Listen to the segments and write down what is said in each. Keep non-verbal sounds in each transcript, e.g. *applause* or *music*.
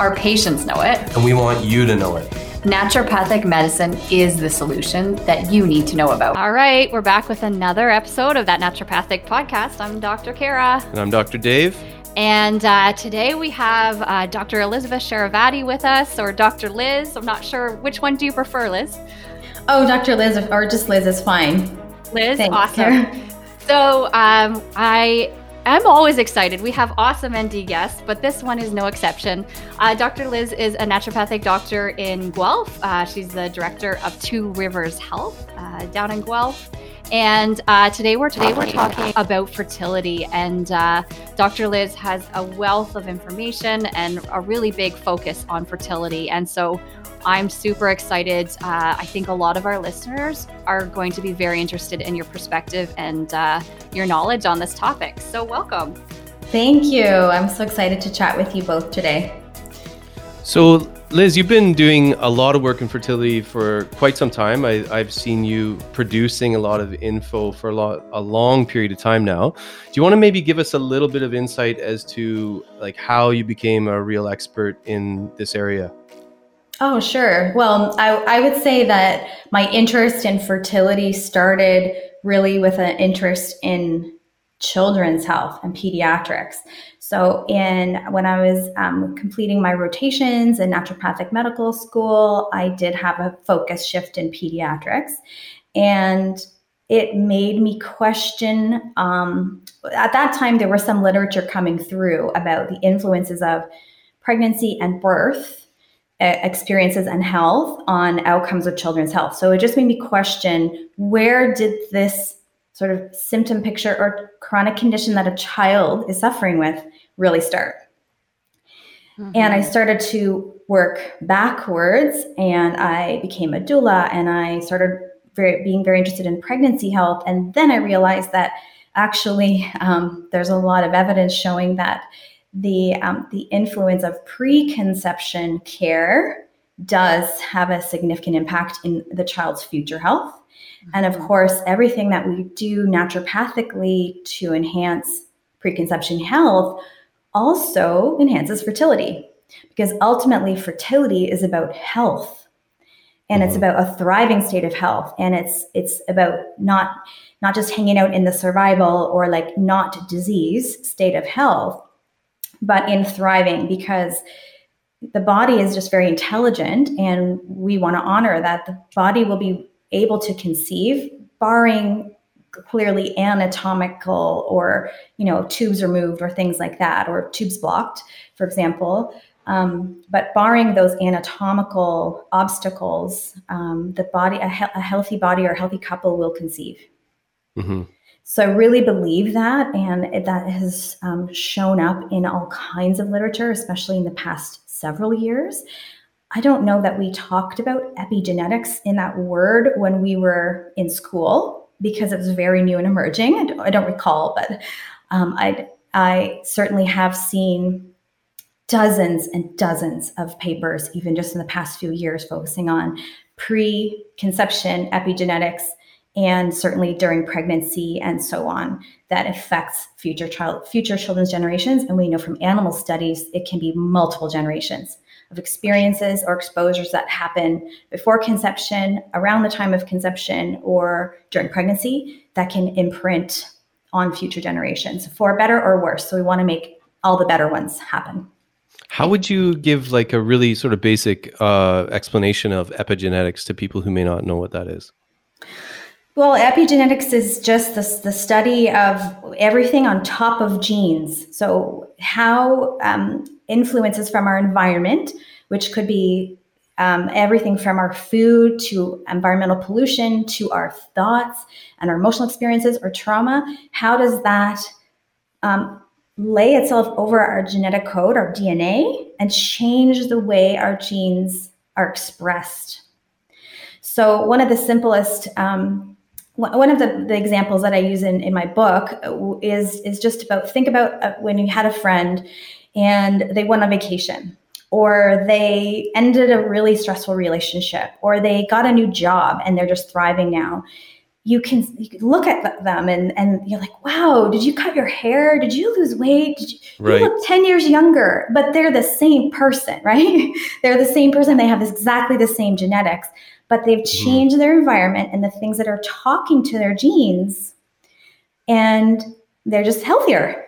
Our patients know it. and we want you to know it. Naturopathic medicine is the solution that you need to know about. All right, we're back with another episode of that Naturopathic podcast. I'm Dr. Kara. And I'm Dr. Dave. And uh, today we have uh, Dr. Elizabeth Cheravaty with us, or Dr. Liz. I'm not sure which one do you prefer, Liz? Oh, Dr. Liz, or just Liz is fine. Liz, Thanks, awesome. Kara. *laughs* So um, I am always excited. We have awesome ND guests, but this one is no exception. Uh, Dr. Liz is a naturopathic doctor in Guelph. Uh, she's the director of Two Rivers Health uh, down in Guelph. And uh, today we're today we're talking about fertility, and uh, Dr. Liz has a wealth of information and a really big focus on fertility. And so I'm super excited. Uh, I think a lot of our listeners are going to be very interested in your perspective and uh, your knowledge on this topic. So, welcome. Thank you. I'm so excited to chat with you both today. So, Liz, you've been doing a lot of work in fertility for quite some time. I, I've seen you producing a lot of info for a, lot, a long period of time now. Do you want to maybe give us a little bit of insight as to like how you became a real expert in this area? Oh, sure. Well, I, I would say that my interest in fertility started really with an interest in children's health and pediatrics. So, in when I was um, completing my rotations in naturopathic medical school, I did have a focus shift in pediatrics, and it made me question. Um, at that time, there was some literature coming through about the influences of pregnancy and birth experiences and health on outcomes of children's health. So it just made me question where did this sort of symptom picture or chronic condition that a child is suffering with really start? And I started to work backwards and I became a doula and I started very, being very interested in pregnancy health. And then I realized that actually um, there's a lot of evidence showing that the, um, the influence of preconception care does have a significant impact in the child's future health. And of course, everything that we do naturopathically to enhance preconception health also enhances fertility because ultimately fertility is about health. And it's about a thriving state of health. And it's it's about not not just hanging out in the survival or like not disease state of health but in thriving because the body is just very intelligent and we want to honor that the body will be able to conceive barring clearly anatomical or you know tubes removed or things like that or tubes blocked for example. Um, but barring those anatomical obstacles um, the body a, he- a healthy body or a healthy couple will conceive. Hmm so I really believe that, and that has um, shown up in all kinds of literature, especially in the past several years. I don't know that we talked about epigenetics in that word when we were in school because it was very new and emerging. I don't, I don't recall, but um, I I certainly have seen dozens and dozens of papers, even just in the past few years, focusing on preconception epigenetics and certainly during pregnancy and so on that affects future child future children's generations. And we know from animal studies it can be multiple generations of experiences or exposures that happen before conception around the time of conception or during pregnancy that can imprint on future generations for better or worse. So we want to make all the better ones happen. How would you give like a really sort of basic uh, explanation of epigenetics to people who may not know what that is? Well, epigenetics is just the, the study of everything on top of genes. So, how um, influences from our environment, which could be um, everything from our food to environmental pollution to our thoughts and our emotional experiences or trauma, how does that um, lay itself over our genetic code, our DNA, and change the way our genes are expressed? So, one of the simplest um, one of the, the examples that I use in, in my book is is just about think about uh, when you had a friend and they went on vacation or they ended a really stressful relationship or they got a new job and they're just thriving now. You can, you can look at them and, and you're like wow did you cut your hair? Did you lose weight? Did you, right. you look 10 years younger but they're the same person *laughs* right? They're the same person. They have exactly the same genetics but they've mm-hmm. changed their environment and the things that are talking to their genes and they're just healthier.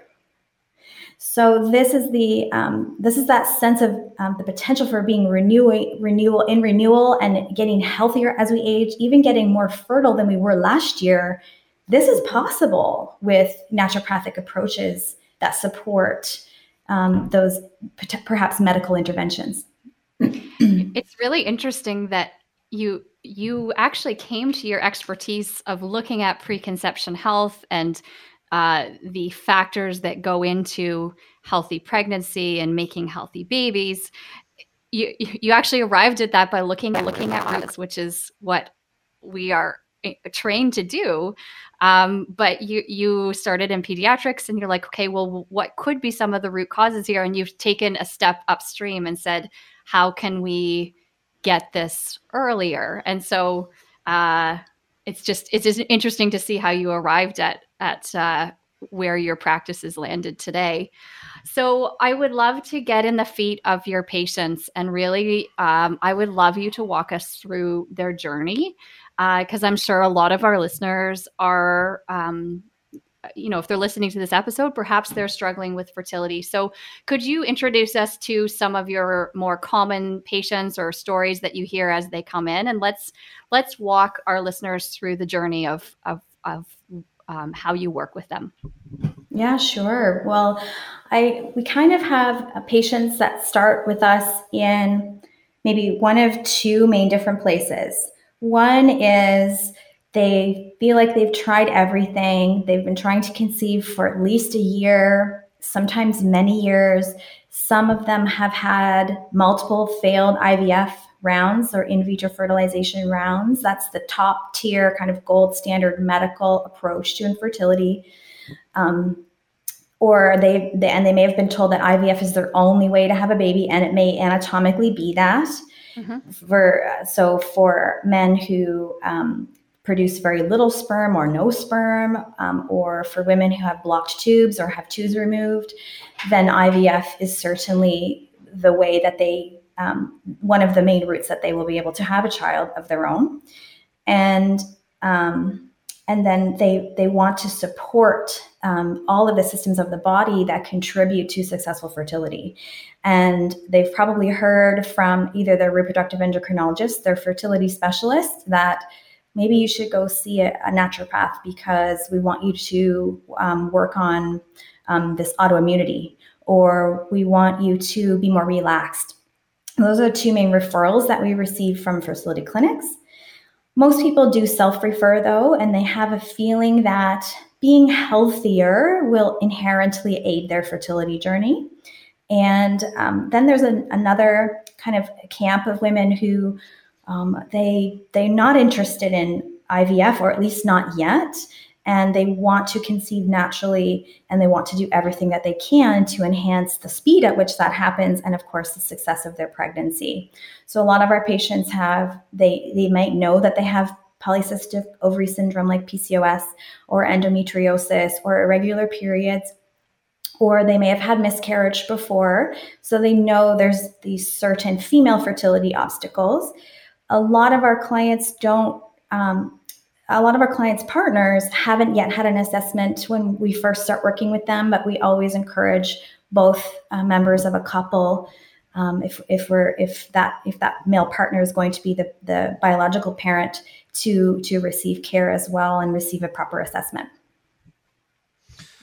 So this is the um, this is that sense of um, the potential for being renewing renewal in renewal and getting healthier as we age even getting more fertile than we were last year. This is possible with naturopathic approaches that support um, those perhaps medical interventions. It's really interesting that you you actually came to your expertise of looking at preconception health and uh, the factors that go into healthy pregnancy and making healthy babies. You you actually arrived at that by looking at looking at roots, which is what we are eh, trained to do. Um, but you you started in pediatrics, and you're like, okay, well, what could be some of the root causes here? And you've taken a step upstream and said, how can we get this earlier. And so uh, it's just it's just interesting to see how you arrived at at uh, where your practices landed today. So I would love to get in the feet of your patients, and really, um, I would love you to walk us through their journey, because uh, I'm sure a lot of our listeners are um, you know, if they're listening to this episode, perhaps they're struggling with fertility. So, could you introduce us to some of your more common patients or stories that you hear as they come in, and let's let's walk our listeners through the journey of of of um, how you work with them. Yeah, sure. Well, I we kind of have patients that start with us in maybe one of two main different places. One is they feel like they've tried everything. They've been trying to conceive for at least a year, sometimes many years. Some of them have had multiple failed IVF rounds or in vitro fertilization rounds. That's the top tier, kind of gold standard medical approach to infertility. Um, or they, they, and they may have been told that IVF is their only way to have a baby, and it may anatomically be that. Mm-hmm. For so for men who um, produce very little sperm or no sperm, um, or for women who have blocked tubes or have tubes removed, then IVF is certainly the way that they, um, one of the main routes that they will be able to have a child of their own. And um, and then they they want to support um, all of the systems of the body that contribute to successful fertility and they've probably heard from either their reproductive endocrinologist their fertility specialist that maybe you should go see a, a naturopath because we want you to um, work on um, this autoimmunity or we want you to be more relaxed. Those are the two main referrals that we receive from fertility clinics. Most people do self refer though, and they have a feeling that being healthier will inherently aid their fertility journey. And um, then there's an, another kind of camp of women who um, they they're not interested in IVF or at least not yet and they want to conceive naturally and they want to do everything that they can to enhance the speed at which that happens and of course the success of their pregnancy. So a lot of our patients have they they might know that they have polycystic ovary syndrome like PCOS or endometriosis or irregular periods or they may have had miscarriage before. So they know there's these certain female fertility obstacles a lot of our clients don't um, a lot of our clients partners haven't yet had an assessment when we first start working with them but we always encourage both uh, members of a couple um, if, if we're if that if that male partner is going to be the, the biological parent to to receive care as well and receive a proper assessment.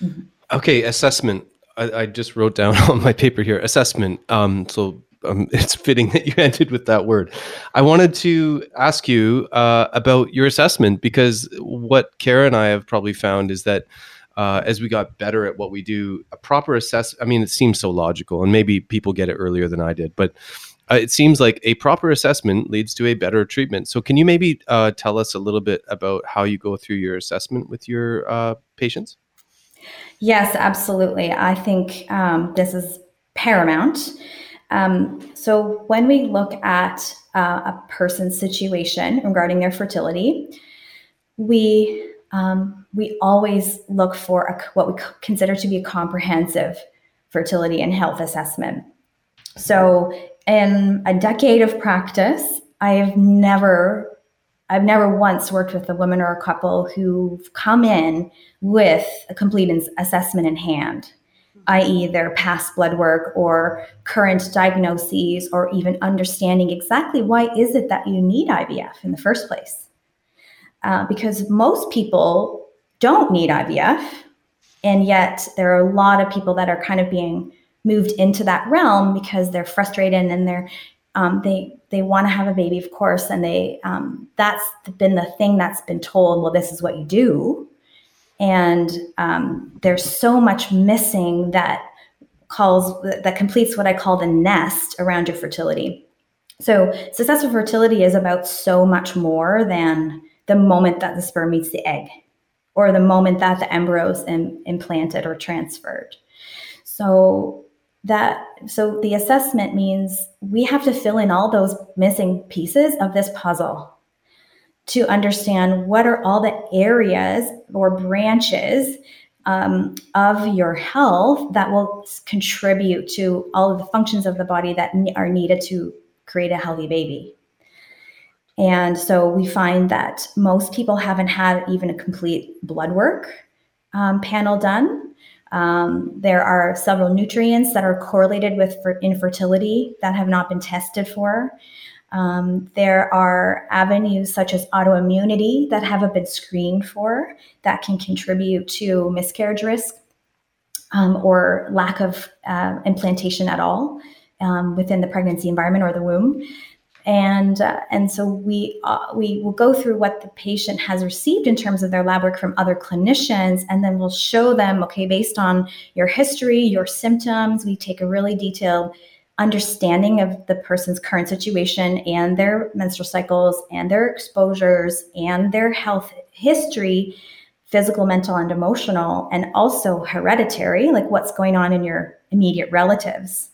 Mm-hmm. Okay, assessment. I, I, just wrote down *laughs* on my paper here assessment. Um, so um, *laughs* it's fitting that you *laughs* ended with that word. I wanted to ask you uh, about your assessment because what Kara and I have probably found is that uh, as we got better at what we do, a proper assess. I mean, it seems so logical, and maybe people get it earlier than I did, but uh, it seems like a proper assessment leads to a better treatment. So, can you maybe uh, tell us a little bit about how you go through your assessment with your uh, patients? Yes, absolutely. I think um, this is paramount. Um, so, when we look at uh, a person's situation regarding their fertility, we um, we always look for a, what we consider to be a comprehensive fertility and health assessment. So, in a decade of practice, I have never I've never once worked with a woman or a couple who've come in with a complete assessment in hand, i.e., their past blood work or current diagnoses, or even understanding exactly why is it that you need IVF in the first place uh, because most people don't need IVF. And yet there are a lot of people that are kind of being moved into that realm because they're frustrated and they're um, they they want to have a baby, of course, and they um, that's been the thing that's been told. Well, this is what you do, and um, there's so much missing that calls that completes what I call the nest around your fertility. So successful fertility is about so much more than the moment that the sperm meets the egg or the moment that the embryo is Im- implanted or transferred. So that so the assessment means we have to fill in all those missing pieces of this puzzle to understand what are all the areas or branches um, of your health that will contribute to all of the functions of the body that are needed to create a healthy baby. And so we find that most people haven't had even a complete blood work um, panel done. Um, there are several nutrients that are correlated with infertility that have not been tested for. Um, there are avenues such as autoimmunity that haven't been screened for that can contribute to miscarriage risk um, or lack of uh, implantation at all um, within the pregnancy environment or the womb. And uh, and so we uh, we will go through what the patient has received in terms of their lab work from other clinicians and then we'll show them okay based on your history your symptoms we take a really detailed understanding of the person's current situation and their menstrual cycles and their exposures and their health history physical mental and emotional and also hereditary like what's going on in your immediate relatives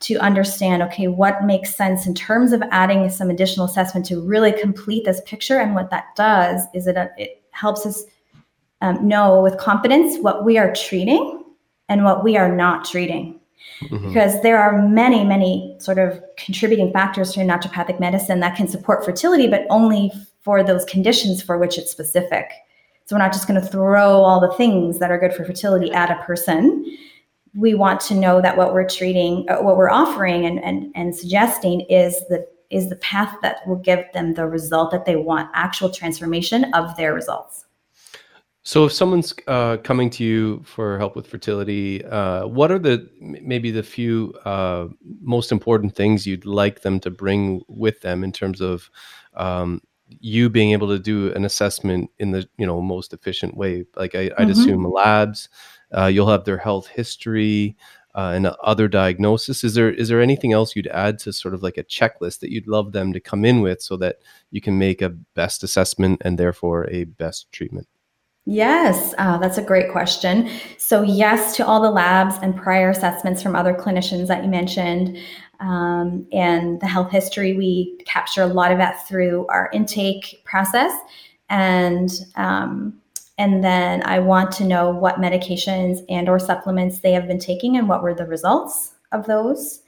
to understand okay what makes sense in terms of adding some additional assessment to really complete this picture. And what that does is it, it helps us um, know with confidence what we are treating and what we are not treating mm-hmm. because there are many many sort of contributing factors to naturopathic medicine that can support fertility but only for those conditions for which it's specific so we're not just going to throw all the things that are good for fertility at a person we want to know that what we're treating, uh, what we're offering and, and, and suggesting is the is the path that will give them the result that they want, actual transformation of their results. So, if someone's uh, coming to you for help with fertility, uh, what are the maybe the few uh, most important things you'd like them to bring with them in terms of um, you being able to do an assessment in the you know most efficient way? Like I, would mm-hmm. assume labs, uh, you'll have their health history uh, and other diagnosis. Is there is there anything else you'd add to sort of like a checklist that you'd love them to come in with so that you can make a best assessment and therefore a best treatment? Yes, uh, that's a great question. So, yes to all the labs and prior assessments from other clinicians that you mentioned. Um, and the health history, we capture a lot of that through our intake process. And um, and then I want to know what medications and or supplements they have been taking and what were the results of those.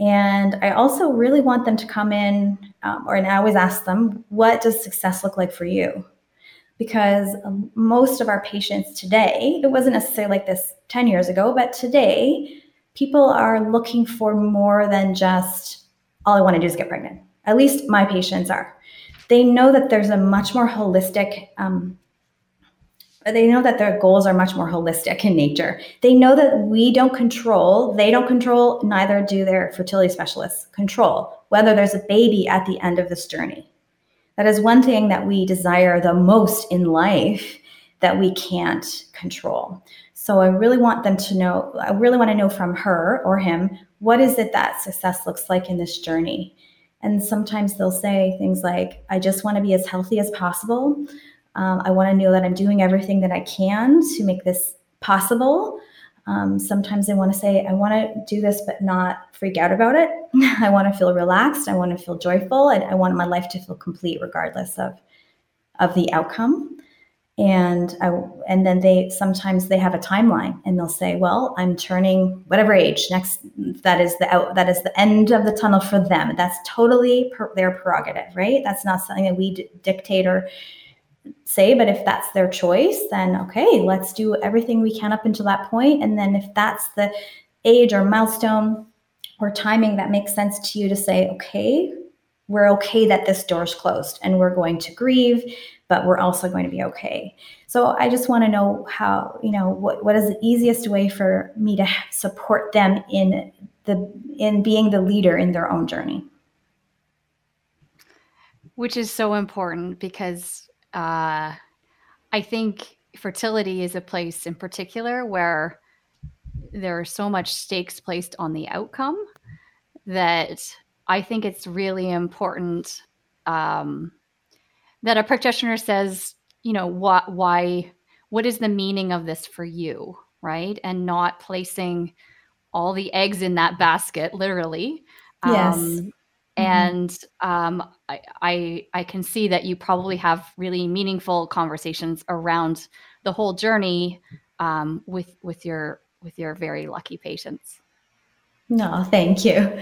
And I also really want them to come in, um, or and I always ask them, what does success look like for you? Because um, most of our patients today, it wasn't necessarily like this 10 years ago, but today, people are looking for more than just all I want to do is get pregnant. At least my patients are. They know that there's a much more holistic um, they know that their goals are much more holistic in nature. They know that we don't control, they don't control, neither do their fertility specialists control whether there's a baby at the end of this journey. That is one thing that we desire the most in life that we can't control. So I really want them to know, I really want to know from her or him, what is it that success looks like in this journey? And sometimes they'll say things like, I just want to be as healthy as possible. Um, I want to know that I'm doing everything that I can to make this possible. Um, sometimes they want to say, I want to do this, but not freak out about it. *laughs* I want to feel relaxed. I want to feel joyful. And I want my life to feel complete regardless of, of the outcome. And I, and then they sometimes they have a timeline and they'll say, well, I'm turning whatever age next. That is the out, that is the end of the tunnel for them. That's totally per, their prerogative, right? That's not something that we d- dictate or say, but if that's their choice, then okay, let's do everything we can up until that point. And then if that's the age or milestone or timing that makes sense to you to say, okay, we're okay that this door is closed and we're going to grieve, but we're also going to be okay. So I just want to know how, you know, what, what is the easiest way for me to support them in the in being the leader in their own journey. Which is so important because uh, I think fertility is a place in particular where there are so much stakes placed on the outcome that I think it's really important um, that a practitioner says, you know, what, why, what is the meaning of this for you, right? And not placing all the eggs in that basket, literally. Yes. Um. And um, I, I, I can see that you probably have really meaningful conversations around the whole journey um, with with your with your very lucky patients. No, thank you.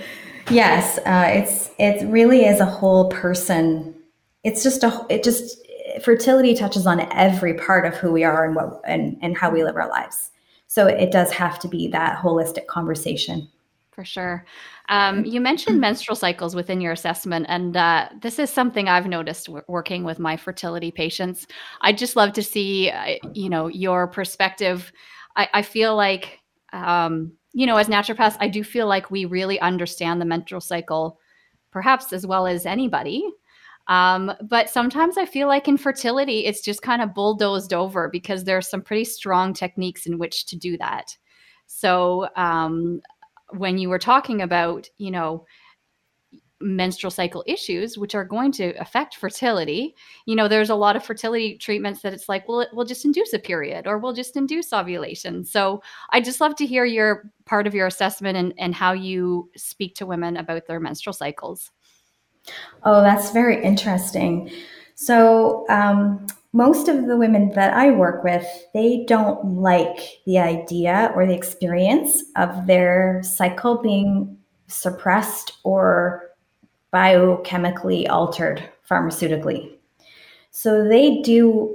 Yes, uh, it's it really is a whole person. It's just a it just fertility touches on every part of who we are and what and and how we live our lives. So it does have to be that holistic conversation. For sure. Um, you mentioned menstrual cycles within your assessment, and uh, this is something I've noticed w- working with my fertility patients. I'd just love to see, uh, you know, your perspective. I, I feel like, um, you know, as naturopaths, I do feel like we really understand the menstrual cycle, perhaps as well as anybody. Um, but sometimes I feel like in fertility, it's just kind of bulldozed over because there are some pretty strong techniques in which to do that. So um, when you were talking about, you know, menstrual cycle issues which are going to affect fertility you know there's a lot of fertility treatments that it's like well it will just induce a period or we'll just induce ovulation. So i just love to hear your part of your assessment and, and how you speak to women about their menstrual cycles. Oh that's very interesting. So um, most of the women that I work with, they don't like the idea or the experience of their cycle being suppressed or biochemically altered pharmaceutically. So they do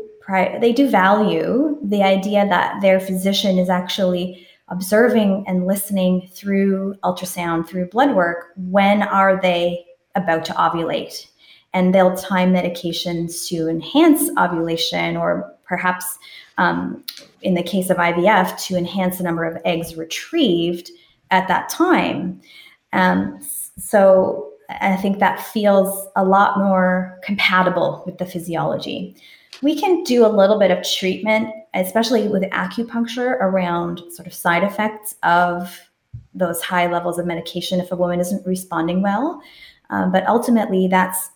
they do value the idea that their physician is actually observing and listening through ultrasound, through blood work, when are they about to ovulate? And they'll time medications to enhance ovulation or perhaps um, in the case of IVF to enhance the number of eggs retrieved at that time. Um, so I think that feels a lot more compatible with the physiology. We can do a little bit of treatment, especially with acupuncture, around sort of side effects of those high levels of medication if a woman isn't responding well. Um, but ultimately, that's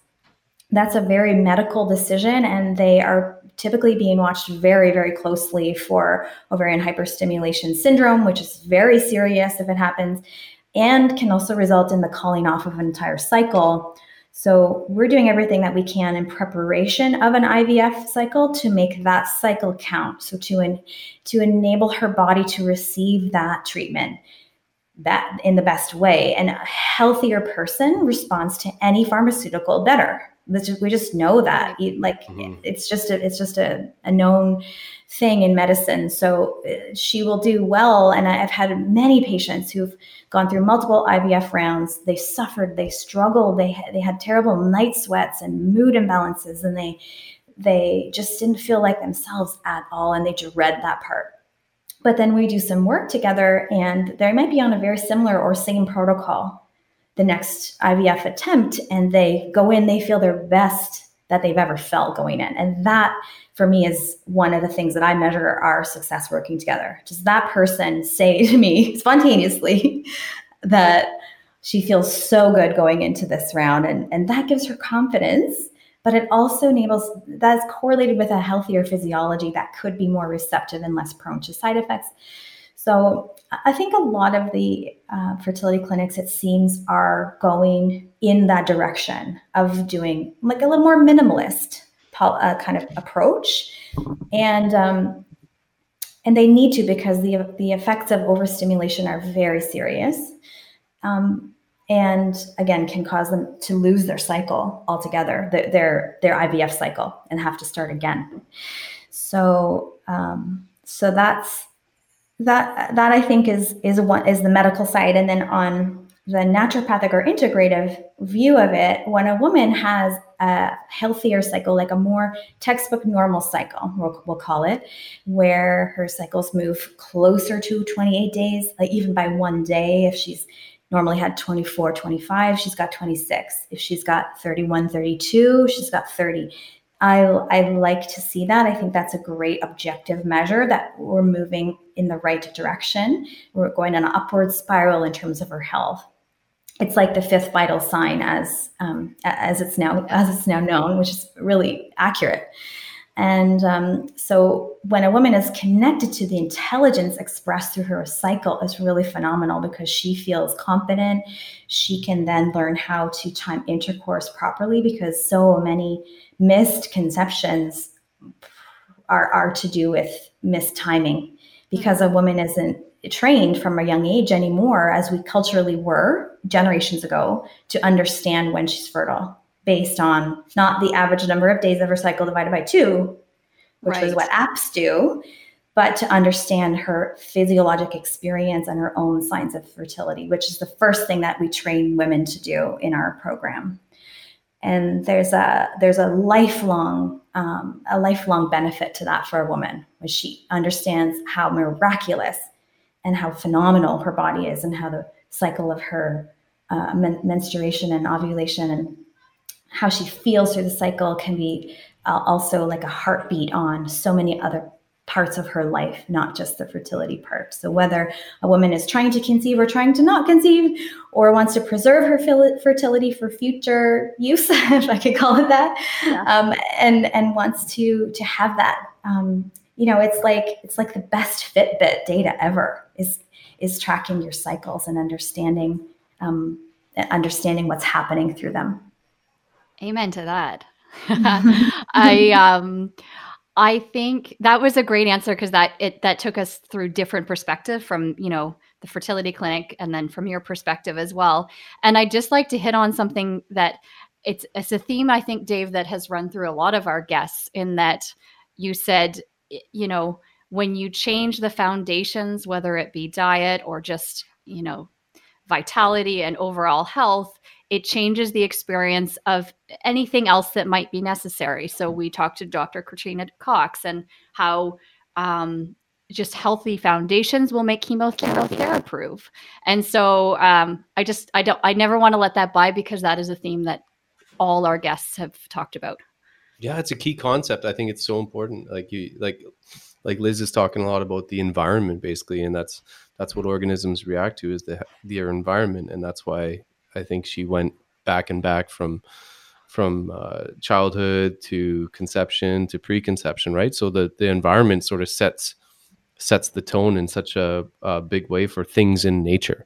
that's a very medical decision and they are typically being watched very very closely for ovarian hyperstimulation syndrome which is very serious if it happens and can also result in the calling off of an entire cycle. So we're doing everything that we can in preparation of an IVF cycle to make that cycle count. So to en- to enable her body to receive that treatment that in the best way. And a healthier person responds to any pharmaceutical better just, we just know that. Like Mhm. it's just a, it's just a, a known thing in medicine. So uh, she will do well. And i've had many patients who've gone through multiple ivf rounds. They suffered they struggled. They, had- they had terrible night sweats and mood imbalances and they they just didn't feel like themselves at all and they dread that part. But then we do some work together and they might be on a very similar or same protocol the next IVF attempt and they go in, they feel their best that they've ever felt going in. And that for me is one of the things that I measure our success working together. Does that person say to me *laughs* spontaneously *laughs* that she feels so good going into this round? And, and that gives her confidence. But it also enables that's correlated with a healthier physiology that could be more receptive and less prone to side effects. So I think a lot of the uh, fertility clinics, it seems, are going in that direction of doing like a little more minimalist uh, kind of approach, and um, and they need to because the the effects of overstimulation are very serious, um, and again can cause them to lose their cycle altogether, their their, their IVF cycle, and have to start again. So um, so that's that that I think is is one is the medical side, and then on the naturopathic or integrative view of it, when a woman has a healthier cycle, like a more textbook normal cycle, we'll, we'll call it, where her cycles move closer to 28 days, like even by one day, if she's normally had 24, 25, she's got 26. If she's got 31, 32, she's got 30. I, I like to see that. I think that's a great objective measure that we're moving in the right direction. We're going on an upward spiral in terms of her health. It's like the fifth vital sign, as um, as it's now as it's now known, which is really accurate. And um, so, when a woman is connected to the intelligence expressed through her cycle, is really phenomenal because she feels confident. She can then learn how to time intercourse properly because so many missed conceptions are, are to do with mistiming because a woman isn't trained from a young age anymore as we culturally were generations ago to understand when she's fertile based on not the average number of days of her cycle divided by two which was what apps do but to understand her physiologic experience and her own signs of fertility which is the first thing that we train women to do in our program. And there's a there's a lifelong um, a lifelong benefit to that for a woman when she understands how miraculous and how phenomenal her body is and how the cycle of her uh, men- menstruation and ovulation and how she feels through the cycle can be uh, also like a heartbeat on so many other parts of her life not just the fertility part so whether a woman is trying to conceive or trying to not conceive or wants to preserve her fertility for future use *laughs* if i could call it that Yeah. um, and and wants to to have that um, you know it's like it's like the best fitbit data ever is is tracking your cycles and understanding um, understanding what's happening through them Amen to that. *laughs* *laughs* I um I think that was a great answer because that it that took us through different perspective from, you know, the fertility clinic and then from your perspective as well. And I'd just like to hit on something that it's it's a theme I think Dave that has run through a lot of our guests in that you said you know when you change the foundations whether it be diet or just you know vitality and overall health it changes the experience of anything else that might be necessary. So we talked to Dr. Katrina Cox and how um, just healthy foundations will make chemotherapy approved. And so um, I just I don't I never want to let that by because that is a theme that all our guests have talked about. Yeah, it's a key concept. I think it's so important. Like you, like, like Liz is talking a lot about the environment, basically, and that's that's what organisms react to is the their environment, and that's why I think she went back and back from from uh, childhood to conception to preconception, right? So the the environment sort of sets sets the tone in such a, a big way for things in nature.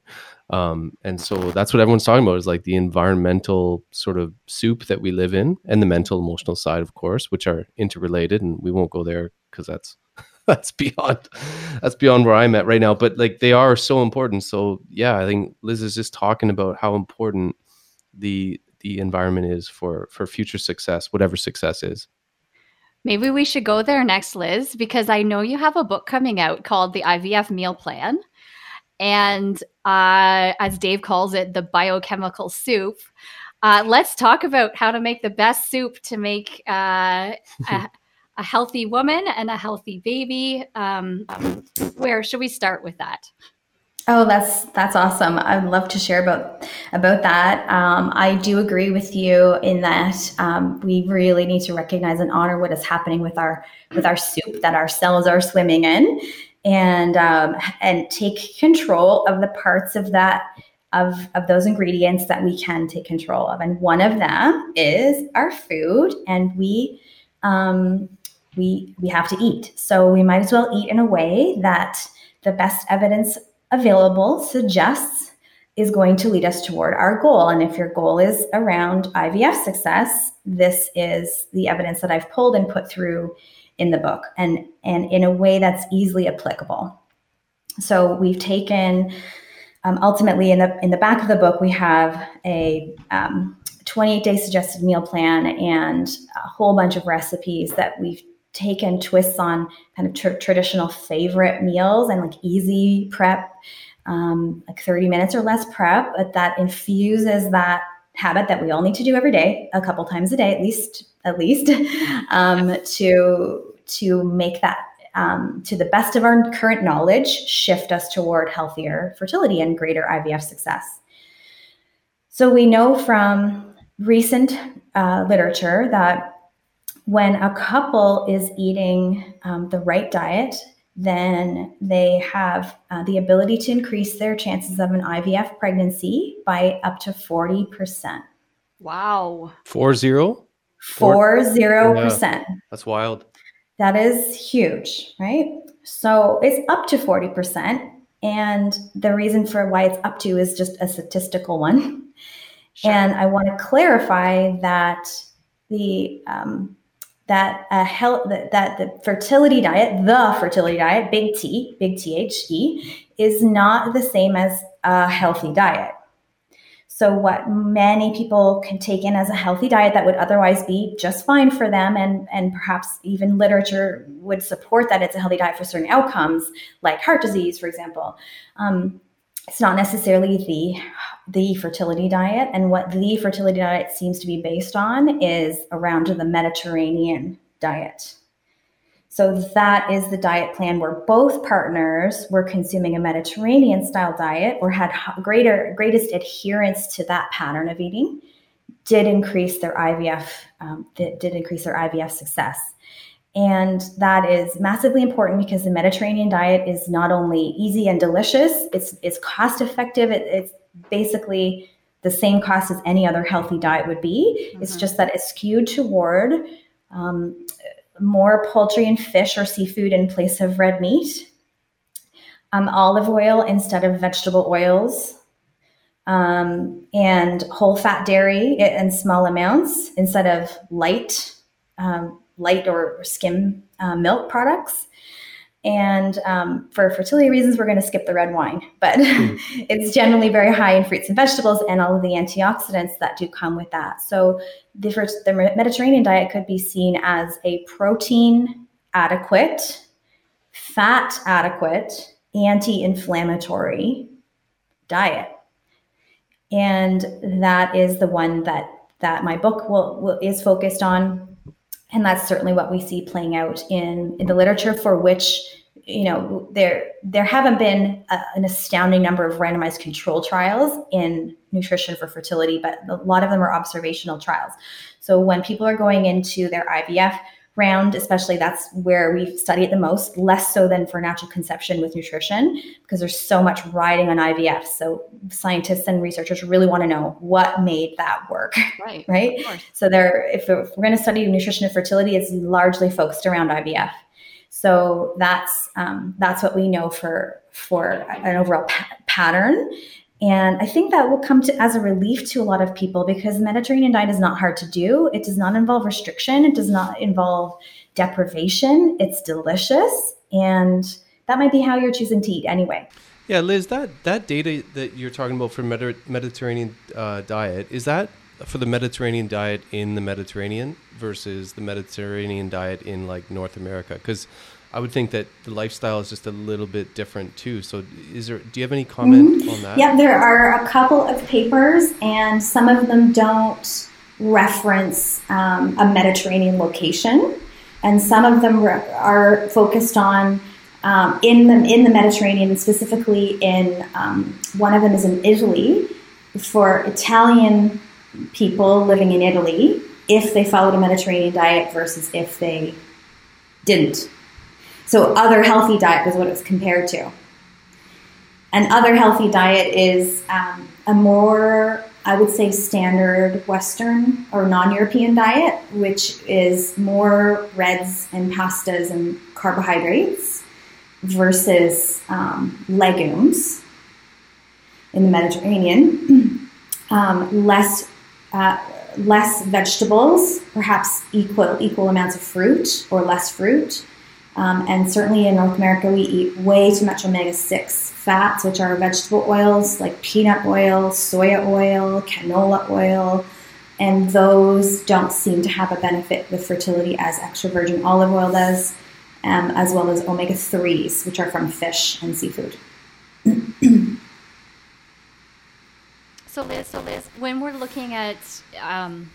Um, and so that's what everyone's talking about is like the environmental sort of soup that we live in and the mental emotional side of course which are interrelated and we won't go there because that's *laughs* that's beyond that's beyond where i'm at right now but like they are so important so yeah i think liz is just talking about how important the the environment is for for future success, whatever success is. Maybe we should go there next, Liz, because I know you have a book coming out called The IVF Meal Plan. And uh, as Dave calls it, the biochemical soup. Uh, let's talk about how to make the best soup to make uh, a, healthy woman and a healthy baby. Um, where should we start with that? Oh, that's that's awesome. I'd love to share about about that. Um, I do agree with you in that um, we really need to recognize and honor what is happening with our with our soup that our cells are swimming in, and um, and take control of the parts of that of of those ingredients that we can take control of. And one of them is our food, and we um, we we have to eat. So we might as well eat in a way that the best evidence available suggests is going to lead us toward our goal. And if your goal is around IVF success, this is the evidence that I've pulled and put through in the book and, and in a way that's easily applicable. So we've taken um, ultimately in the in the back of the book we have a um, 28 day suggested meal plan and a whole bunch of recipes that we've taken twists on kind of tr- traditional favorite meals and like easy prep, um, like 30 minutes or less prep, but that infuses that habit that we all need to do every day, a couple times a day, at least, at least, *laughs* um, to to make that um, to the best of our current knowledge, shift us toward healthier fertility and greater IVF success. So we know from recent uh, literature that when a couple is eating um, the right diet, then they have uh, the ability to increase their chances of an IVF pregnancy by up to 40%. Wow. Four zero? Four zero percent. That's wild. That is huge, right? So it's up to 40%. And the reason for why it's up to is just a statistical one. Sure. And I want to clarify that the um, that a health that, that the fertility diet, the fertility diet, big T, big T H E, is not the same as a healthy diet. So what many people can take in as a healthy diet that would otherwise be just fine for them, and and perhaps even literature would support that it's a healthy diet for certain outcomes, like heart disease, for example. Um, it's not necessarily the the fertility diet. And what the fertility diet seems to be based on is around the mediterranean diet. So that is the diet plan where both partners were consuming a mediterranean style diet or had greater greatest adherence to that pattern of eating did increase their ivf um, did increase their ivf success and that is massively important because the Mediterranean diet is not only easy and delicious, it's, it's cost effective. It, it's basically the same cost as any other healthy diet would be. Mm-hmm. It's just that it's skewed toward um, more poultry and fish or seafood in place of red meat, um, olive oil instead of vegetable oils, um, and whole fat dairy in small amounts instead of light um, light or skim uh, milk products. And um, for fertility reasons, we're going to skip the red wine, but mm. *laughs* it's generally very high in fruits and vegetables and all of the antioxidants that do come with that. So the, the Mediterranean diet could be seen as a protein adequate, fat adequate, anti inflammatory diet. And that is the one that that my book will, will is focused on and that's certainly what we see playing out in, in the literature for which you know there there haven't been a, an astounding number of randomized control trials in nutrition for fertility but a lot of them are observational trials. So when people are going into their ivf round, especially that's where we study it the most, less so than for natural conception with nutrition, because there's so much riding on IVF. So scientists and researchers really want to know what made that work. *laughs* Right. Right. So there, if, we're going to study nutrition and fertility, it's largely focused around IVF. So that's um, that's what we know for for an overall pa- pattern. And I think that will come to as a relief to a lot of people because Mediterranean diet is not hard to do. It does not involve restriction. It does not involve deprivation. It's delicious, and that might be how you're choosing to eat anyway. Yeah, Liz, that that data that you're talking about for Mediter- Mediterranean uh, diet is that for the Mediterranean diet in the Mediterranean versus the Mediterranean diet in like North America? Because I would think that the lifestyle is just a little bit different too. So, is there? Do you have any comment mm-hmm. on that? Yeah, there are a couple of papers, and some of them don't reference um, a Mediterranean location, and some of them are focused on um, in the in the Mediterranean, specifically in um, one of them is in Italy for Italian people living in Italy if they followed a Mediterranean diet versus if they didn't. So, other healthy diet was what it was compared to. An other healthy diet is um, a more, I would say, standard Western or non European diet, which is more reds and pastas and carbohydrates versus um, legumes in the Mediterranean. *clears throat* um, less uh, less vegetables, perhaps equal equal amounts of fruit or less fruit. Um, and certainly in North America, we eat way too much omega 6 fats, which are vegetable oils like peanut oil, soya oil, canola oil. And those don't seem to have a benefit with fertility as extra virgin olive oil does, um, as well as omega 3s, which are from fish and seafood. *clears throat* so, Liz, so Liz, when we're looking at um,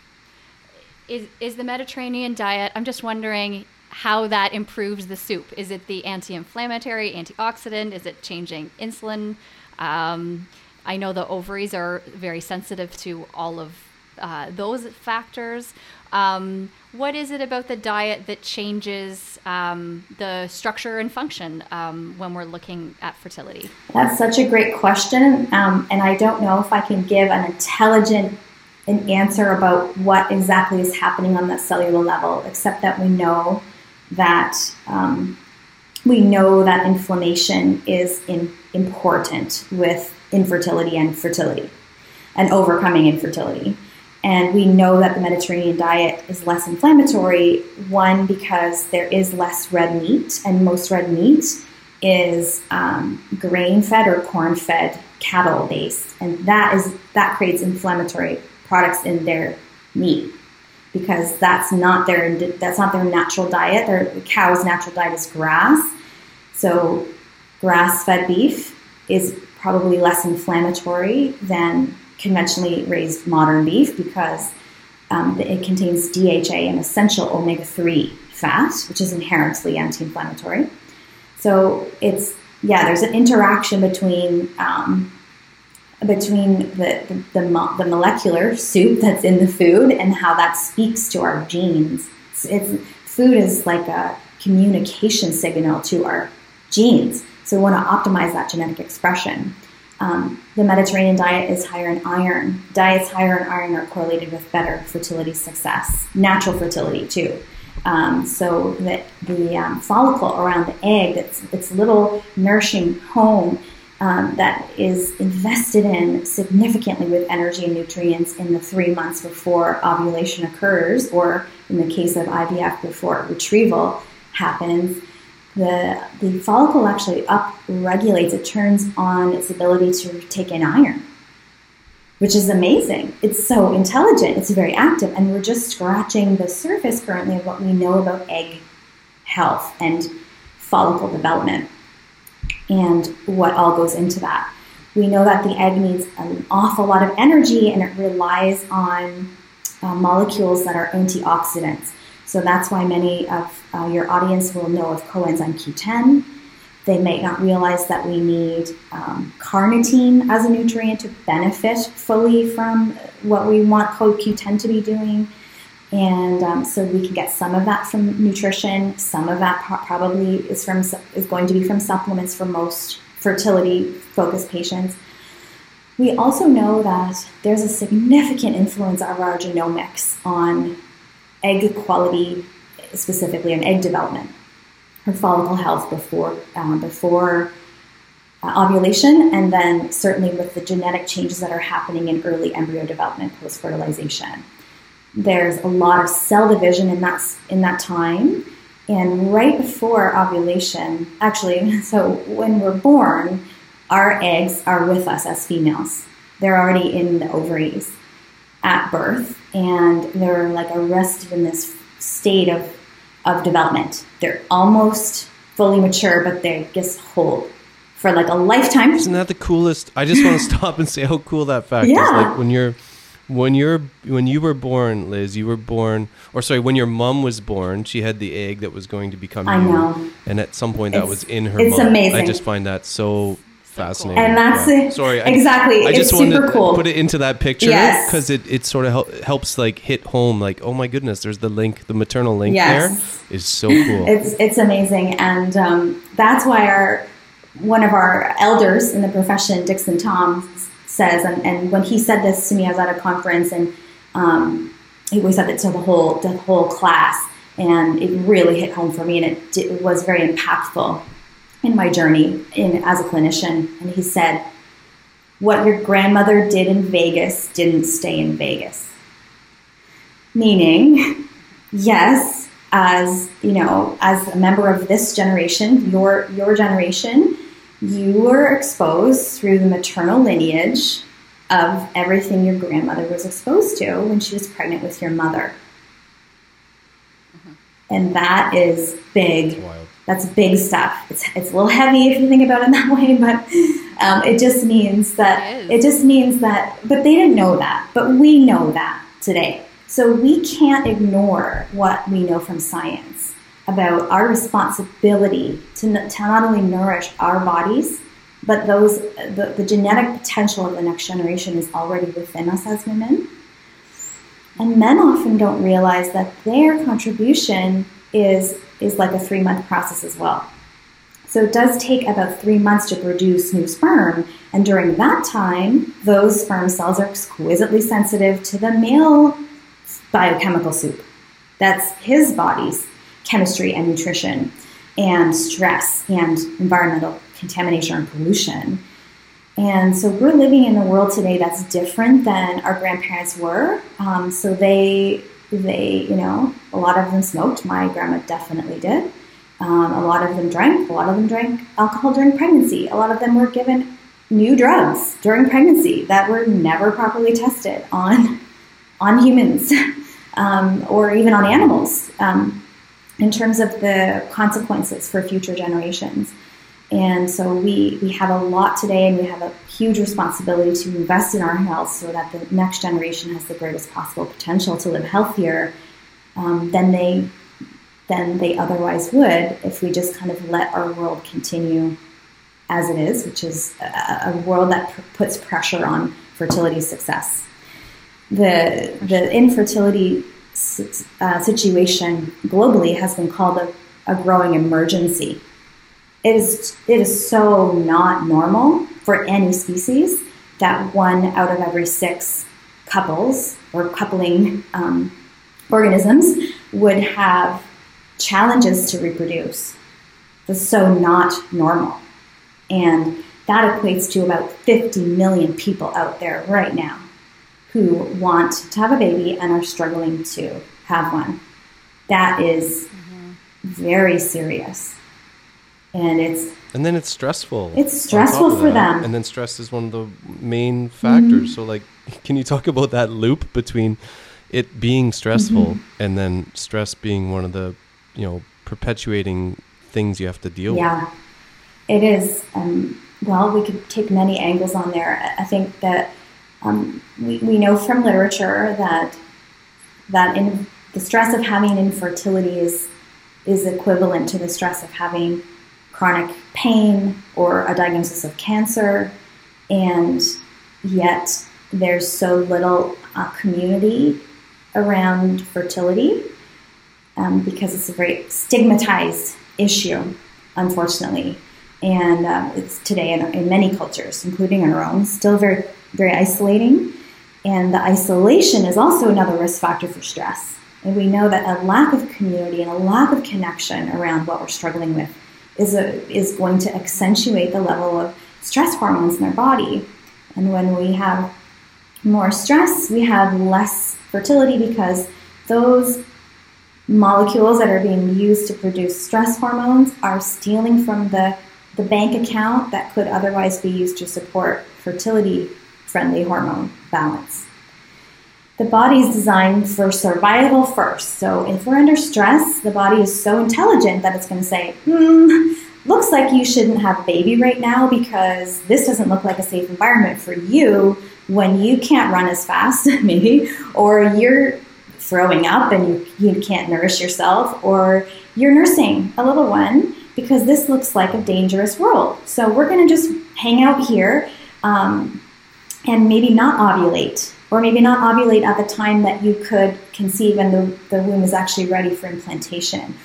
is, is the Mediterranean diet, I'm just wondering how that improves the soup. Is it the anti-inflammatory, antioxidant? Is it changing insulin? Um, I know the ovaries are very sensitive to all of uh, those factors. Um, what is it about the diet that changes um, the structure and function um, when we're looking at fertility? That's such a great question, um, and I don't know if I can give an intelligent an answer about what exactly is happening on that cellular level, except that we know that um, we know that inflammation is in, important with infertility and fertility and overcoming infertility. And we know that the Mediterranean diet is less inflammatory, one, because there is less red meat, and most red meat is um, grain fed or corn fed cattle based. And that is that creates inflammatory products in their meat because that's not their that's not their natural diet. Their the cow's natural diet is grass. So grass-fed beef is probably less inflammatory than conventionally raised modern beef because um, it contains DHA, an essential omega-3 fat, which is inherently anti-inflammatory. So it's yeah, there's an interaction between um, between the, the, the, the, molecular soup that's in the food and how that speaks to our genes. It's, it's, food is like a communication signal to our genes. So we want to optimize that genetic expression. Um, the Mediterranean diet is higher in iron. Diets higher in iron are correlated with better fertility success, natural fertility too. Um, so that the um, follicle around the egg, its, its little nourishing home, um, that is invested in significantly with energy and nutrients in the three months before ovulation occurs, or in the case of IVF, before retrieval happens, the, the follicle actually upregulates, it turns on its ability to take in iron, which is amazing. It's so intelligent, it's very active, and we're just scratching the surface currently of what we know about egg health and follicle development and what all goes into that. We know that the egg needs an awful lot of energy and it relies on uh, molecules that are antioxidants. So that's why many of uh, your audience will know of coenzyme Q10. They may not realize that we need um, carnitine as a nutrient to benefit fully from what we want CoQ10 to be doing. And um, so we can get some of that from nutrition. Some of that pro- probably is from is going to be from supplements for most fertility focused patients. We also know that there's a significant influence of our genomics on egg quality, specifically on egg development, or follicle health before um, before uh, ovulation, and then certainly with the genetic changes that are happening in early embryo development post fertilization there's a lot of cell division in that in that time and right before ovulation actually *laughs* so when we're born our eggs are with us as females they're already in the ovaries at birth and they're like arrested in this state of, of development. They're almost fully mature, but they just hold for like a lifetime. Isn't that the coolest? I just want to *laughs* stop and say how cool that fact Yeah. is. Like when you're when you're when you were born, Liz, you were born or sorry, when your mom was born, she had the egg that was going to become I you. know. And at some point that It's- was in her it's mom. I just find that so fascinating. And that's Yeah. it. Sorry, I- Exactly. I It's just wanted super to cool. put it into that picture Yes. because it, it sort of hel- helps like hit home like oh my goodness there's the link the maternal link Yes. there is so cool It's it's amazing, and um, that's why our one of our elders in the profession, Dickson Thom, says, and, and when he said this to me, I was at a conference, and um, he always said it to the whole the whole class, and it really hit home for me, and it, di- it was very impactful in my journey in as a clinician. And he said, "What your grandmother did in Vegas didn't stay in Vegas." Meaning, *laughs* yes, as you know, as a member of this generation, your your generation, you were exposed through the maternal lineage of everything your grandmother was exposed to when she was pregnant with your mother. And that is big. wild That's big stuff. It's, it's a little heavy if you think about it *laughs* that way, but um, it just means that It is. it just means that. But they didn't know that, but we know that today. So we can't ignore what we know from science about our responsibility to, to not only nourish our bodies, but those the, the genetic potential of the next generation is already within us as women. And men often don't realize that their contribution is is like a three month process as well. So it does take about three months to produce new sperm, and during that time, those sperm cells are exquisitely sensitive to the male biochemical soup. That's his body's chemistry and nutrition, and stress and environmental contamination and pollution. And so we're living in a world today that's different than our grandparents were. Um, so they, they, you know, a lot of them smoked. My grandma definitely did. Um, a lot of them drank. A lot of them drank alcohol during pregnancy. A lot of them were given new drugs during pregnancy that were never properly tested on on humans *laughs* um, or even on animals um, in terms of the consequences for future generations. And so we, we have a lot today, and we have a huge responsibility to invest in our health so that the next generation has the greatest possible potential to live healthier um, than they than they otherwise would if we just kind of let our world continue as it is, which is a, a world that pr- puts pressure on fertility success. The the infertility uh, situation globally has been called a, a growing emergency. It is it is so not normal for any species that one out of every six couples or coupling um, organisms would have challenges to reproduce. That's so not normal, and that equates to about 50 million people out there right now who want to have a baby and are struggling to have one. That is very serious and it's and then it's stressful It's stressful for that. them. Mm-hmm. and then stress is one of the main factors so like *laughs* can you talk about that loop between it being stressful Mm-hmm. and then stress being one of the you know perpetuating things you have to deal with yeah it is um, well we could take many angles on there i I think that um, we, we know from literature that that in the stress of having infertility is is equivalent to the stress of having chronic pain or a diagnosis of cancer and yet there's so little uh, community around fertility um, because it's a very stigmatized issue, unfortunately. And uh, it's today in, in many cultures, including our own, still very, very isolating. And the isolation is also another risk factor for stress. And we know that a lack of community and a lack of connection around what we're struggling with is, a, is going to accentuate the level of stress hormones in our body. And when we have more stress, we have less fertility because those molecules that are being used to produce stress hormones are stealing from the, the bank account that could otherwise be used to support fertility friendly hormone balance. the body is designed for survival first. So if we're under stress, the body is so intelligent that it's going to say, hmm, looks like you shouldn't have a baby right now because this doesn't look like a safe environment for you when you can't run as fast, *laughs* maybe, or you're throwing up and you, you can't nourish yourself, or you're nursing a little one because this looks like a dangerous world. So we're going to just hang out here um, and maybe not ovulate or maybe not ovulate at the time that you could conceive and the, the womb is actually ready for implantation.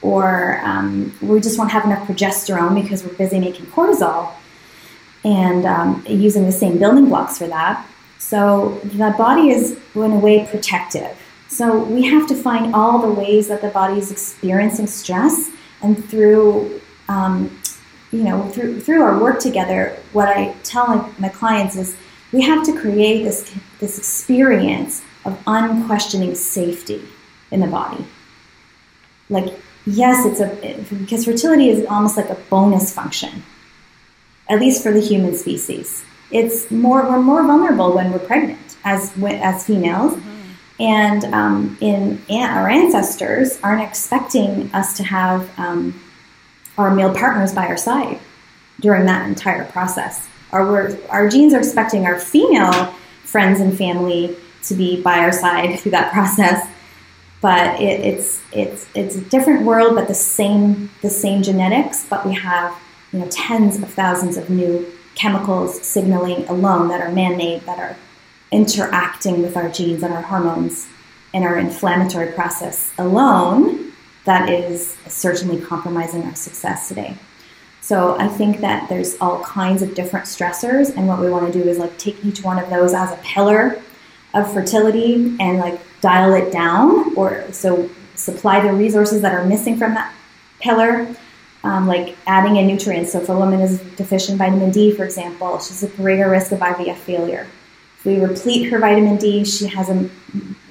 Or um, we just won't have enough progesterone because we're busy making cortisol and um, using the same building blocks for that. So the body is, in a way, protective. So we have to find all the ways that the body is experiencing stress, and through um, you know through through our work together, what I tell my, my clients is we have to create this, this experience of unquestioning safety in the body. Like, yes, it's a, because fertility is almost like a bonus function, at least for the human species. It's more, we're more vulnerable when we're pregnant as, as females. Mm-hmm. And um, in our ancestors aren't expecting us to have um, our male partners by our side during that entire process our, our genes are expecting our female friends and family to be by our side through that *laughs* process. But it, it's it's it's a different world, but the same the same genetics. But we have you know tens of thousands of new chemicals signaling alone that are man-made that are interacting with our genes and our hormones and our inflammatory process alone that is certainly compromising our success today. So I think that there's all kinds of different stressors, and what we want to do is like take each one of those as a pillar of fertility and like dial it down, or so supply the resources that are missing from that pillar. Um, like adding in nutrients. So if a woman is deficient vitamin D, for example, she's at greater risk of IVF failure. If we replete her vitamin D, she has a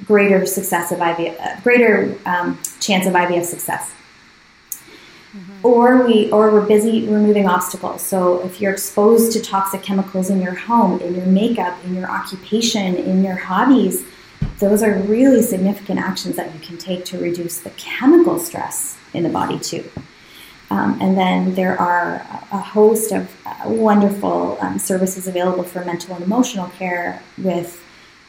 greater success of IVF, greater um, chance of IVF success or we or we're busy removing obstacles. So if you're exposed to toxic chemicals in your home in your makeup in your occupation in your hobbies those are really significant actions that you can take to reduce the chemical stress in the body too. Um, and then there are a host of wonderful um, services available for mental and emotional care with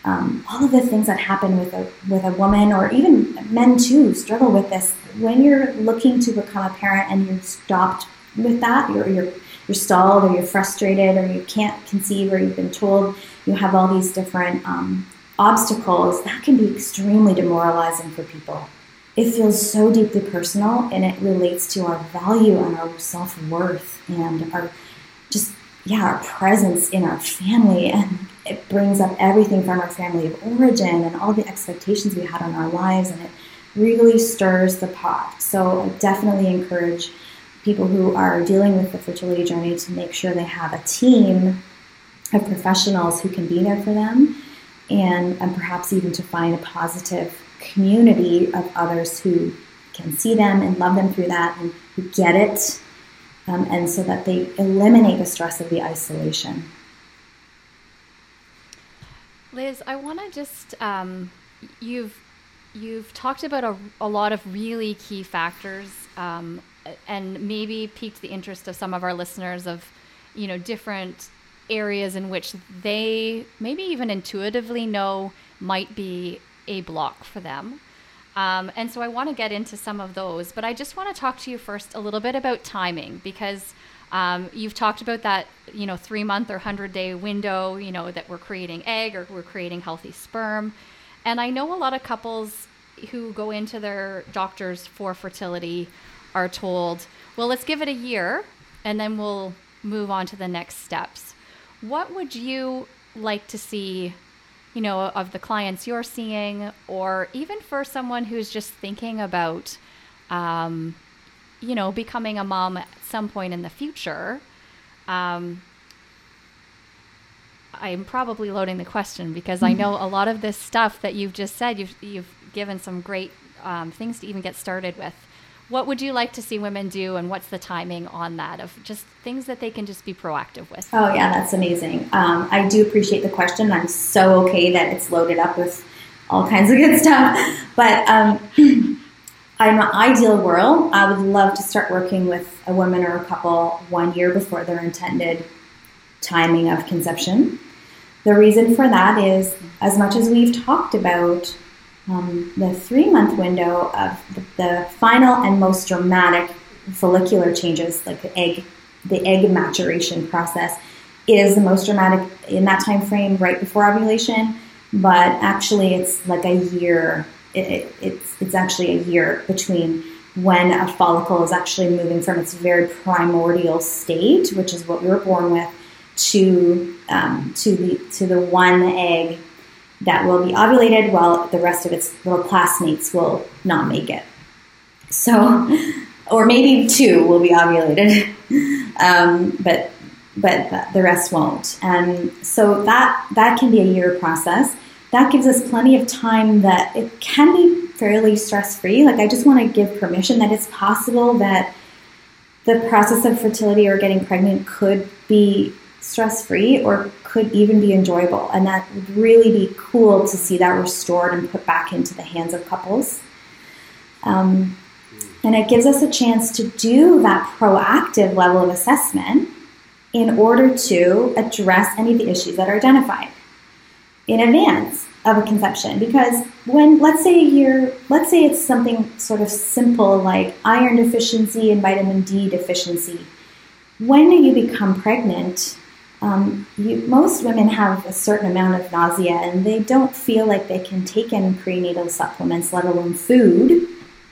um, all of the things that happen with a with a woman or even men too struggle with this. When you're looking to become a parent and you're stopped with that you're, you're you're stalled or you're frustrated or you can't conceive or you've been told you have all these different um, obstacles that can be extremely demoralizing for people. It feels so deeply personal and it relates to our value and our self-worth and our just yeah our presence in our family and it brings up everything from our family of origin and all the expectations we had on our lives, and it really stirs the pot. So I definitely encourage people who are dealing with the fertility journey to make sure they have a team of professionals who can be there for them and, and perhaps even to find a positive community of others who can see them and love them through that and who get it um, and so that they eliminate the stress of the isolation. Liz, I want to just um, you've you've talked about a, a, lot of really key factors, um, and maybe piqued the interest of some of our listeners of you know different areas in which they maybe even intuitively know might be a block for them. Um, and so I want to get into some of those, but I just want to talk to you first a little bit about timing because um, you've talked about that, you know, three month or hundred day window, you know, that we're creating egg or we're creating healthy sperm. And I know a lot of couples who go into their doctors for fertility are told, well, let's give it a year and then we'll move on to the next steps. What would you like to see, you know, of the clients you're seeing, or even for someone who's just thinking about, um, you know, becoming a mom at some point in the future, um, I'm probably loading the question because I know a lot of this stuff that you've just said, you've, you've given some great um, things to even get started with. What would you like to see women do, and what's the timing on that of just things that they can just be proactive with? Oh, yeah, that's amazing. Um, I do appreciate the question. I'm so okay that it's loaded up with all kinds of good stuff. *laughs* But um, *clears throat* in an ideal world, I would love to start working with a woman or a couple one year before their intended timing of conception. The reason for that is, as much as we've talked about um, the three month window of the, the, final and most dramatic follicular changes, like the egg, the egg maturation process, is the most dramatic in that time frame right before ovulation. But actually, it's like a year. It, it, it's it's actually a year between when a follicle is actually moving from its very primordial state, which is what we were born with, to um, to the to the one egg that will be ovulated, while the rest of its little classmates will not make it. So, *laughs* or maybe two will be ovulated, *laughs* um, but but the rest won't. And so that that can be a year process. That gives us plenty of time that it can be fairly stress free. Like I just want to give permission that it's possible that the process of fertility or getting pregnant could be stress free or could even be enjoyable. And that would really be cool to see that restored and put back into the hands of couples. Um, and it gives us a chance to do that proactive level of assessment in order to address any of the issues that are identified in advance of a conception. Because when let's say you're let's say it's something sort of simple like iron deficiency and vitamin d deficiency. When you become pregnant? Um, you, most women have a certain amount of nausea and they don't feel like they can take in prenatal supplements, let alone food,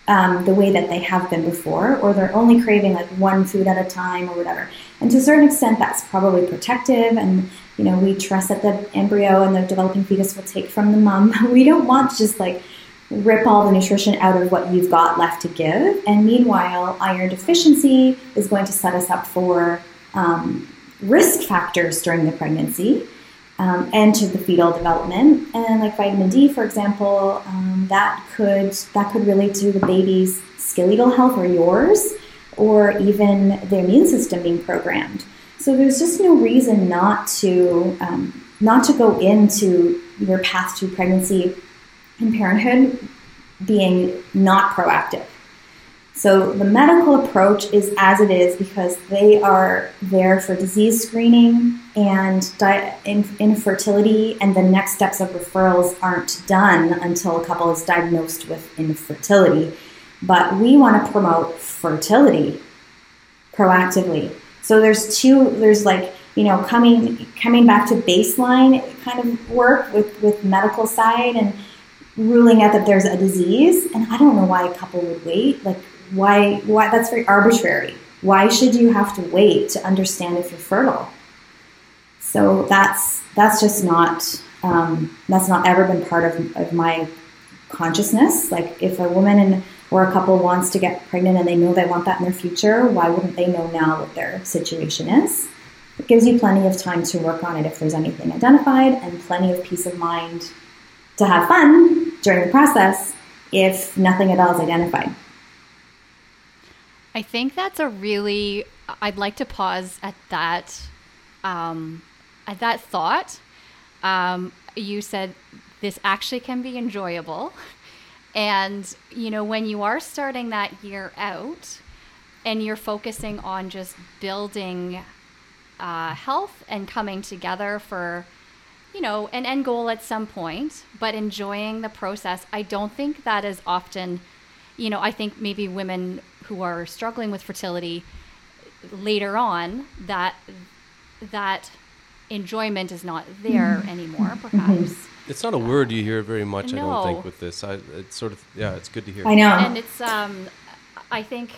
um, the way that they have been before, or they're only craving like one food at a time or whatever. And to a certain extent, that's probably protective, and you know we trust that the embryo and the developing fetus will take from the mom. *laughs* We don't want to just like rip all the nutrition out of what you've got left to give. And meanwhile, iron deficiency is going to set us up for um, risk factors during the pregnancy um, and to the fetal development. And like vitamin D, for example, um, that could that could relate to the baby's skeletal health or yours, or even the immune system being programmed. So there's just no reason not to um, not to go into your path to pregnancy and parenthood being not proactive. So the medical approach is as it is because they are there for disease screening and di- infertility, and the next steps of referrals aren't done until a couple is diagnosed with infertility. But we want to promote fertility proactively. So there's two. There's like you know coming coming back to baseline kind of work with with medical side and ruling out that there's a disease. And I don't know why a couple would wait. Like why why that's very arbitrary. Why should you have to wait to understand if you're fertile? So that's that's just not um, that's not ever been part of, of my consciousness. Like if a woman and or a couple wants to get pregnant and they know they want that in their future why wouldn't they know now what their situation is? It gives you plenty of time to work on it if there's anything identified and plenty of peace of mind to have fun during the process if nothing at all is identified I think that's a really. I'd like to pause at that. Um, at that thought, um, you said this actually can be enjoyable, and you know when you are starting that year out, and you're focusing on just building uh, health and coming together for you know an end goal at some point, but enjoying the process. I don't think that is often. You know, I think maybe women who are struggling with fertility later on that that enjoyment is not there mm-hmm. anymore perhaps it's not a word you hear very much no. i don't think with this i it's sort of yeah it's good to hear i know and it's um I think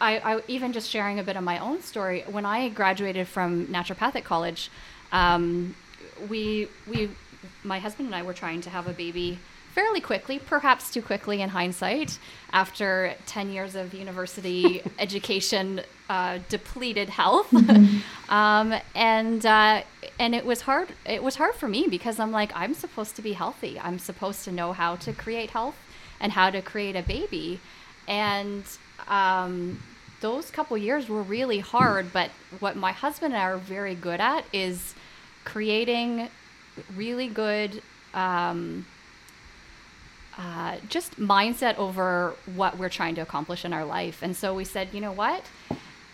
I, I, even just sharing a bit of my own story. When I graduated from naturopathic college, um, we we my husband and I were trying to have a baby fairly quickly, perhaps too quickly in hindsight, after 10 years of university *laughs* education, uh, depleted health. Mm-hmm. *laughs* um, and, uh, and it was hard. It was hard for me because I'm like, I'm supposed to be healthy. I'm supposed to know how to create health and how to create a baby. And um, those couple years were really hard. But what my husband and I are very good at is creating really good um, uh, just mindset over what we're trying to accomplish in our life. And so we said, you know what?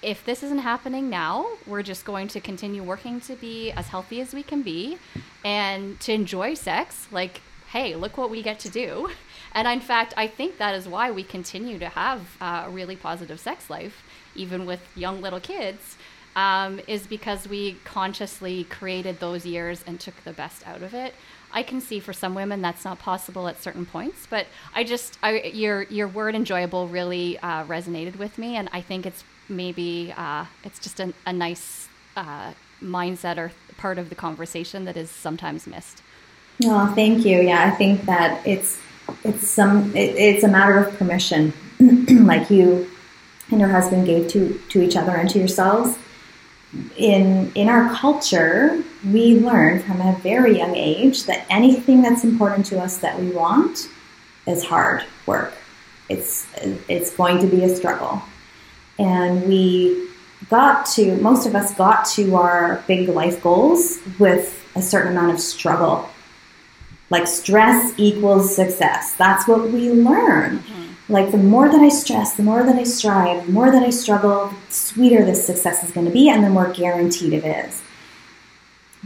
If this isn't happening now, we're just going to continue working to be as healthy as we can be and to enjoy sex. Like, hey, look what we get to do. *laughs* And in fact, I think that is why we continue to have uh, a really positive sex life, even with young little kids, um, is because we consciously created those years and took the best out of it. I can see for some women that's not possible at certain points, but I just I, your your word enjoyable really uh, resonated with me, and I think it's maybe uh, it's just a, a nice uh, mindset or part of the conversation that is sometimes missed. Oh, thank you. Yeah, I think that it's it's some it, it's a matter of permission, *clears throat* like you and your husband gave to to each other and to yourselves in in our culture, we learn from a very young age that anything that's important to us that we want is hard work. It's it's going to be a struggle, and we got to most of us got to our big life goals with a certain amount of struggle. Like stress equals success. That's what we learn. Mm-hmm like the more that I stress, the more that I strive, the more that I struggle, the sweeter this success is going to be, and the more guaranteed it is.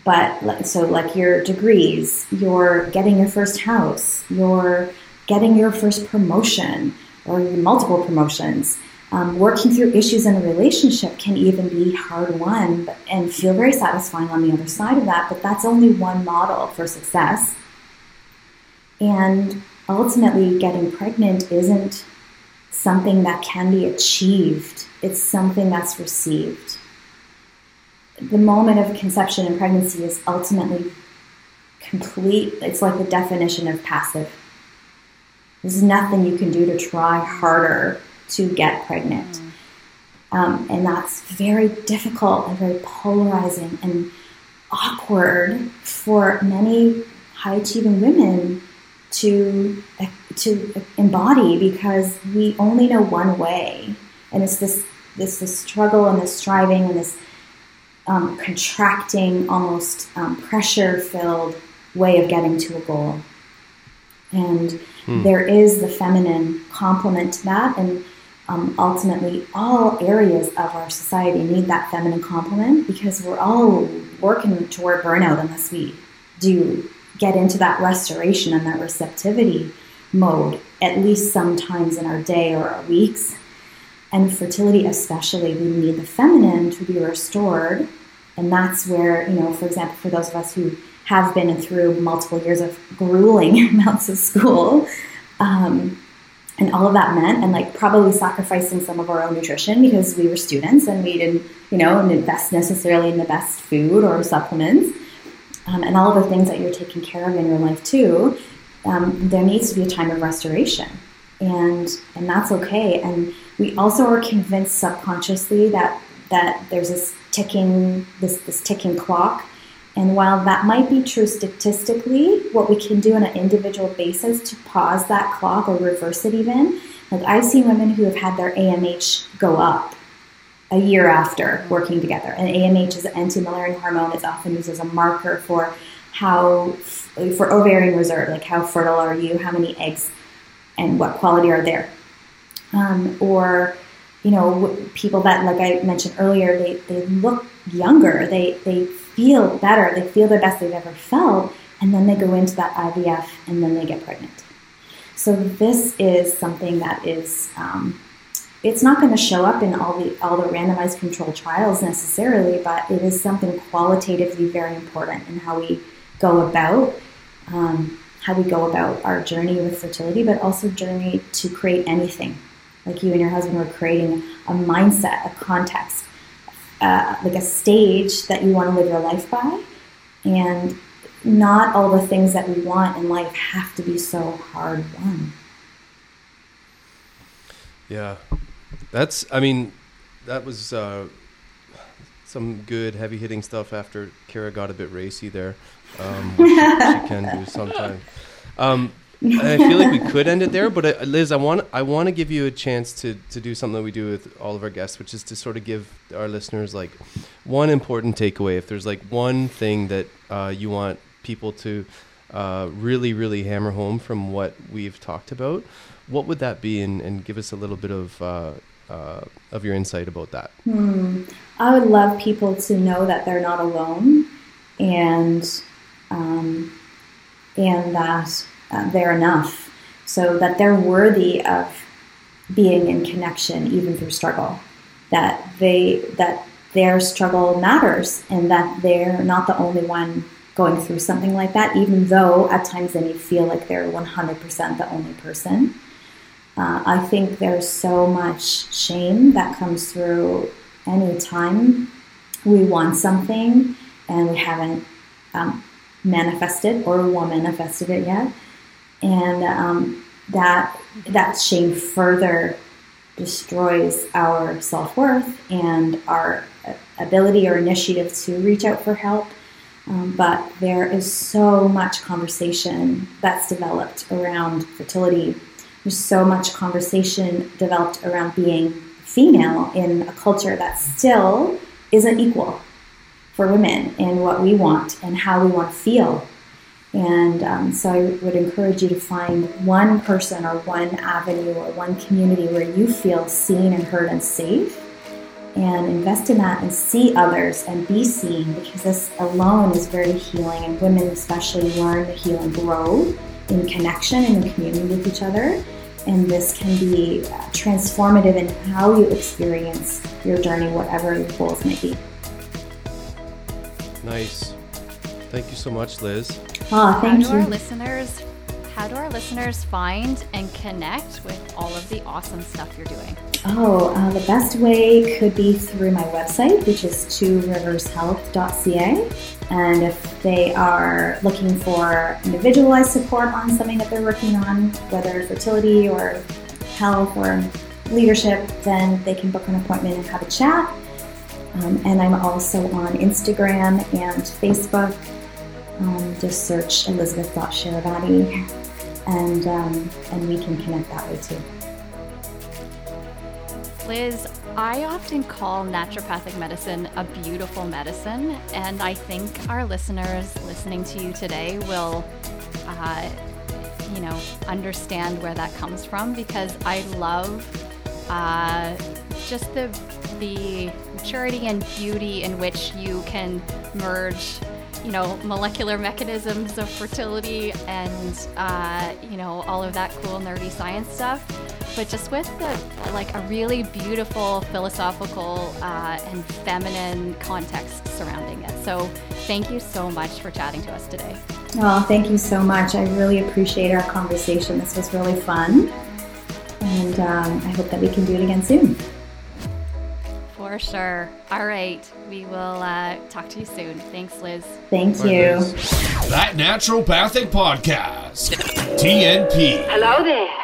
But so, like your degrees, you're getting your first house, you're getting your first promotion or multiple promotions. Um, working through issues in a relationship can even be hard won and feel very satisfying on the other side of that, but that's only one model for success. And ultimately getting pregnant isn't something that can be achieved, it's something that's received. The moment of conception and pregnancy is ultimately complete, it's like the definition of passive. There's nothing you can do to try harder to get pregnant. Mm. Um, and that's very difficult and very polarizing and awkward for many high achieving women to to embody because we only know one way, and it's this this this struggle and this striving and this um, contracting, almost um, pressure filled way of getting to a goal. And hmm. there is the feminine complement to that, and um, ultimately, all areas of our society need that feminine complement because we're all working toward burnout unless we do get into that restoration and that receptivity mode at least sometimes in our day or our weeks. And fertility, especially, we need the feminine to be restored. And that's where, you know, for example, for those of us who have been through multiple years of grueling *laughs* amounts of school, um, and all of that meant, and like probably sacrificing some of our own nutrition because we were students and we didn't, you know, invest necessarily in the best food or supplements um, and all of the things that you're taking care of in your life too, um, there needs to be a time of restoration, and and that's okay. And we also are convinced subconsciously that that there's this ticking this this ticking clock. And while that might be true statistically, what we can do on an individual basis to pause that clock or reverse it even, like I've seen women who have had their AMH go up a year after working together. And AMH is an anti-Mullerian hormone. It's often used as a marker for how for ovarian reserve, like how fertile are you, how many eggs, and what quality are there. Um, or you know, people that like I mentioned earlier, they, they look younger, they they feel better, they feel the best they've ever felt, and then they go into that IVF and then they get pregnant. So this is something that is um, it's not going to show up in all the all the randomized controlled trials necessarily, but it is something qualitatively very important in how we go about um, how we go about our journey with fertility, but also journey to create anything. Like you and your husband were creating a mindset, a context, uh, like a stage that you want to live your life by, and not all the things that we want in life have to be so hard won. Yeah, that's, I mean, that was uh, some good heavy hitting stuff after Kara got a bit racy there, um, which she, *laughs* she, can do sometimes. Um, I feel like we could end it there, but uh, Liz, I want I want to give you a chance to to do something that we do with all of our guests, which is to sort of give our listeners like one important takeaway. If there's like one thing that uh, you want people to uh, really, really hammer home from what we've talked about, what would that be? And, and give us a little bit of uh, of your insight about that. Hmm. I would love people to know that they're not alone, and um, and that uh, they're enough, so that they're worthy of being in connection even through struggle. That they that their struggle matters, and that they're not the only one going through something like that, even though at times they may feel like they're 100% the only person. Uh, I think there's so much shame that comes through any time we want something and we haven't um, manifested or will manifested it yet, and um, that that shame further destroys our self worth and our ability or initiative to reach out for help. Um, but there is so much conversation that's developed around fertility. There's so much conversation developed around being female in a culture that still isn't equal for women in what we want and how we want to feel. And um, so I would encourage you to find one person or one avenue or one community where you feel seen and heard and safe and invest in that and see others and be seen because this alone is very healing and women especially learn to heal and grow in connection and in community with each other and this can be transformative in how you experience your journey whatever your goals may be. Nice. Thank you so much liz. Oh thank how you our listeners how do our listeners find and connect with all of the awesome stuff you're doing? Oh, uh, the best way could be through my website, which is tworivershealth.ca. And if they are looking for individualized support on something that they're working on, whether fertility or health or leadership, then they can book an appointment and have a chat. Um, and I'm also on Instagram and Facebook. Um, just search Elizabeth elizabeth.cheravaty and um, and we can connect that way too. Liz, I often call naturopathic medicine a beautiful medicine, and I think our listeners listening to you today will, uh, you know, understand where that comes from because I love uh, just the the maturity and beauty in which you can merge you know, molecular mechanisms of fertility and, uh, you know, all of that cool nerdy science stuff. But just with the, like a really beautiful philosophical uh, and feminine context surrounding it. So thank you so much for chatting to us today. Oh, thank you so much. I really appreciate our conversation. This was really fun. And um, I hope that we can do it again soon. For sure. All right. We will uh, talk to you soon. Thanks, Liz. Thank Bye, you. Liz. That Naturopathic Podcast. TNP. Hello there.